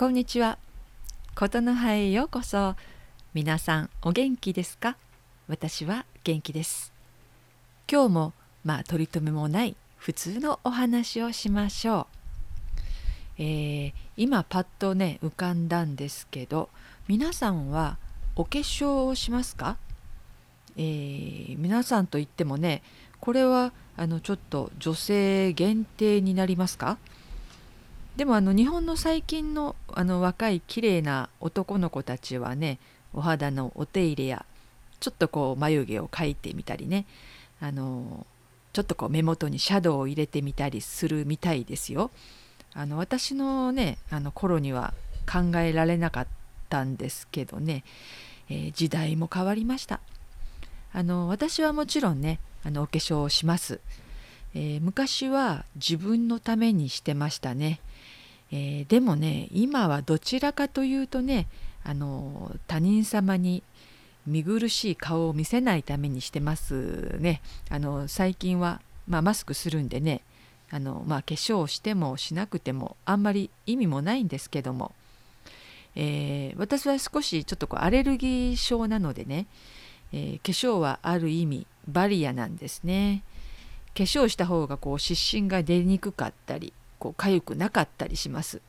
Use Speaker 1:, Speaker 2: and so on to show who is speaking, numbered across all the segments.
Speaker 1: こんにちは。ことの葉へようこそ。皆さんお元気ですか？私は元気です。今日もまあ取り留めもない普通のお話をしましょう。えー、今パッとね浮かんだんですけど皆さんはお化粧をしますか、えー、皆さんといってもねこれはあのちょっと女性限定になりますか？でもあの日本の最近のあの若い綺麗な男の子たちはねお肌のお手入れやちょっとこう眉毛を描いてみたりねあのちょっとこう目元にシャドウを入れてみたりするみたいですよ。あの私のねあの頃には考えられなかったんですけどね、えー、時代も変わりました。あの私はもちろんねあのお化粧をします、えー、昔は自分のためにしてましたね。えー、でもね今はどちらかというとねあの他人様に見苦しい顔を見せないためにしてますね。あの最近は、まあ、マスクするんでねあの、まあ、化粧してもしなくてもあんまり意味もないんですけども、えー、私は少しちょっとこうアレルギー症なのでね、えー、化粧はある意味バリアなんですね。化粧した方がこう湿疹が出にくかったりこう痒くなかったりします。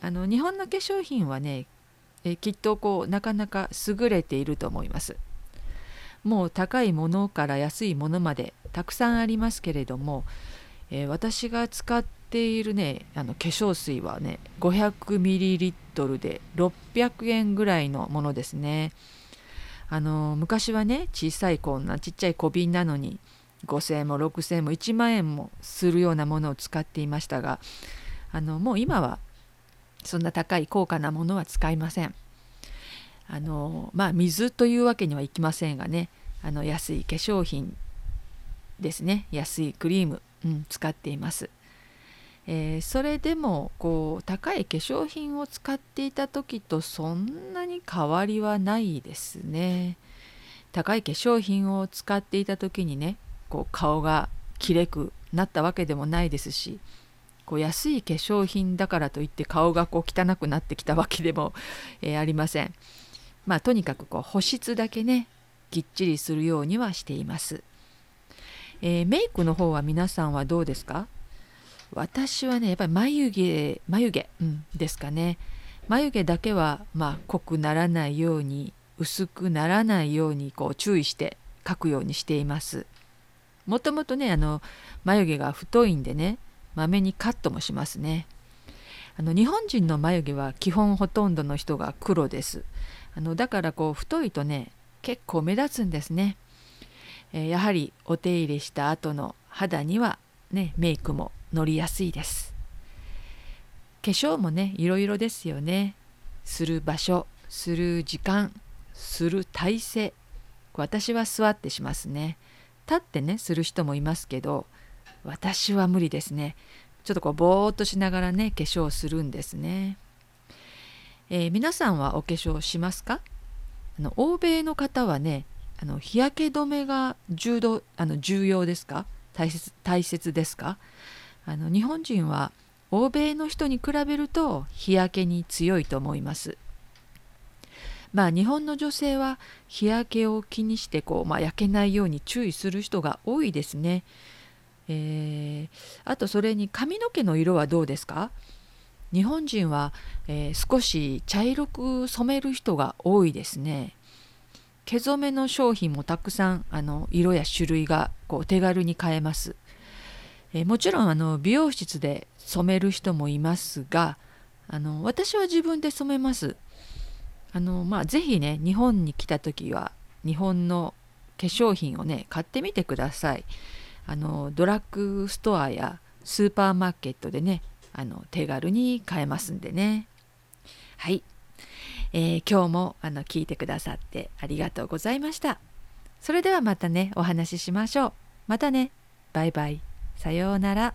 Speaker 1: あの日本の化粧品はねえきっとこうなかなか優れていると思います。もう高いものから安いものまでたくさんありますけれども、えー、私が使っているねあの化粧水はね 500ml で600円ぐらいのものですね。あの昔はね小さいこんなちっちゃい小瓶なのに5,000円も6,000円も1万円もするようなものを使っていましたがあのもう今はそんな高い高価なものは使いません。あのまあ水というわけにはいきませんがねあの安い化粧品ですね安いクリーム、うん、使っています。えー、それでもこう高い化粧品を使っていた時とそんなに変わりはないですね。高い化粧品を使っていた時にねこう顔がきれくなったわけでもないですしこう安い化粧品だからといって顔がこう汚くなってきたわけでも、えー、ありません。まあとにかくこう保湿だけねきっちりするようにはしています。えー、メイクの方は皆さんはどうですか？私はねやっぱり眉毛眉毛、うん、ですかね眉毛だけはまあ濃くならないように薄くならないようにこう注意して描くようにしています。もともとねあの眉毛が太いんでねまめにカットもしますね。あの日本人の眉毛は基本ほとんどの人が黒です。あのだからこう太いとね結構目立つんですね、えー、やはりお手入れした後の肌にはねメイクも乗りやすいです。化粧もねいろいろですよね。する場所する時間する体勢。私は座ってしますね。立ってねする人もいますけど私は無理ですね。ちょっとこうぼーっとしながらね化粧するんですね、えー、皆さんはお化粧しますか？あの欧米の方はねあの日焼け止めが重度あの重要ですか？大切大切ですか？あの日本人は欧米の人に比べると日焼けに強いと思います。まあ日本の女性は日焼けを気にしてこう、まあ、焼けないように注意する人が多いですね。えー、あとそれに髪の毛の色はどうですか？日本人は、えー、少し茶色く染める人が多いですね。毛染めの商品もたくさんあの色や種類がこう手軽に買えます。えー、もちろんあの美容室で染める人もいますがあの私は自分で染めます。あのまあ是非ね日本に来た時は日本の化粧品をね買ってみてください。あのドラッグストアやスーパーマーケットでねあの手軽に買えますんでね。はい、えー、今日もあの聞いてくださってありがとうございました。それではまたねお話ししましょう。またね。バイバイ。さようなら。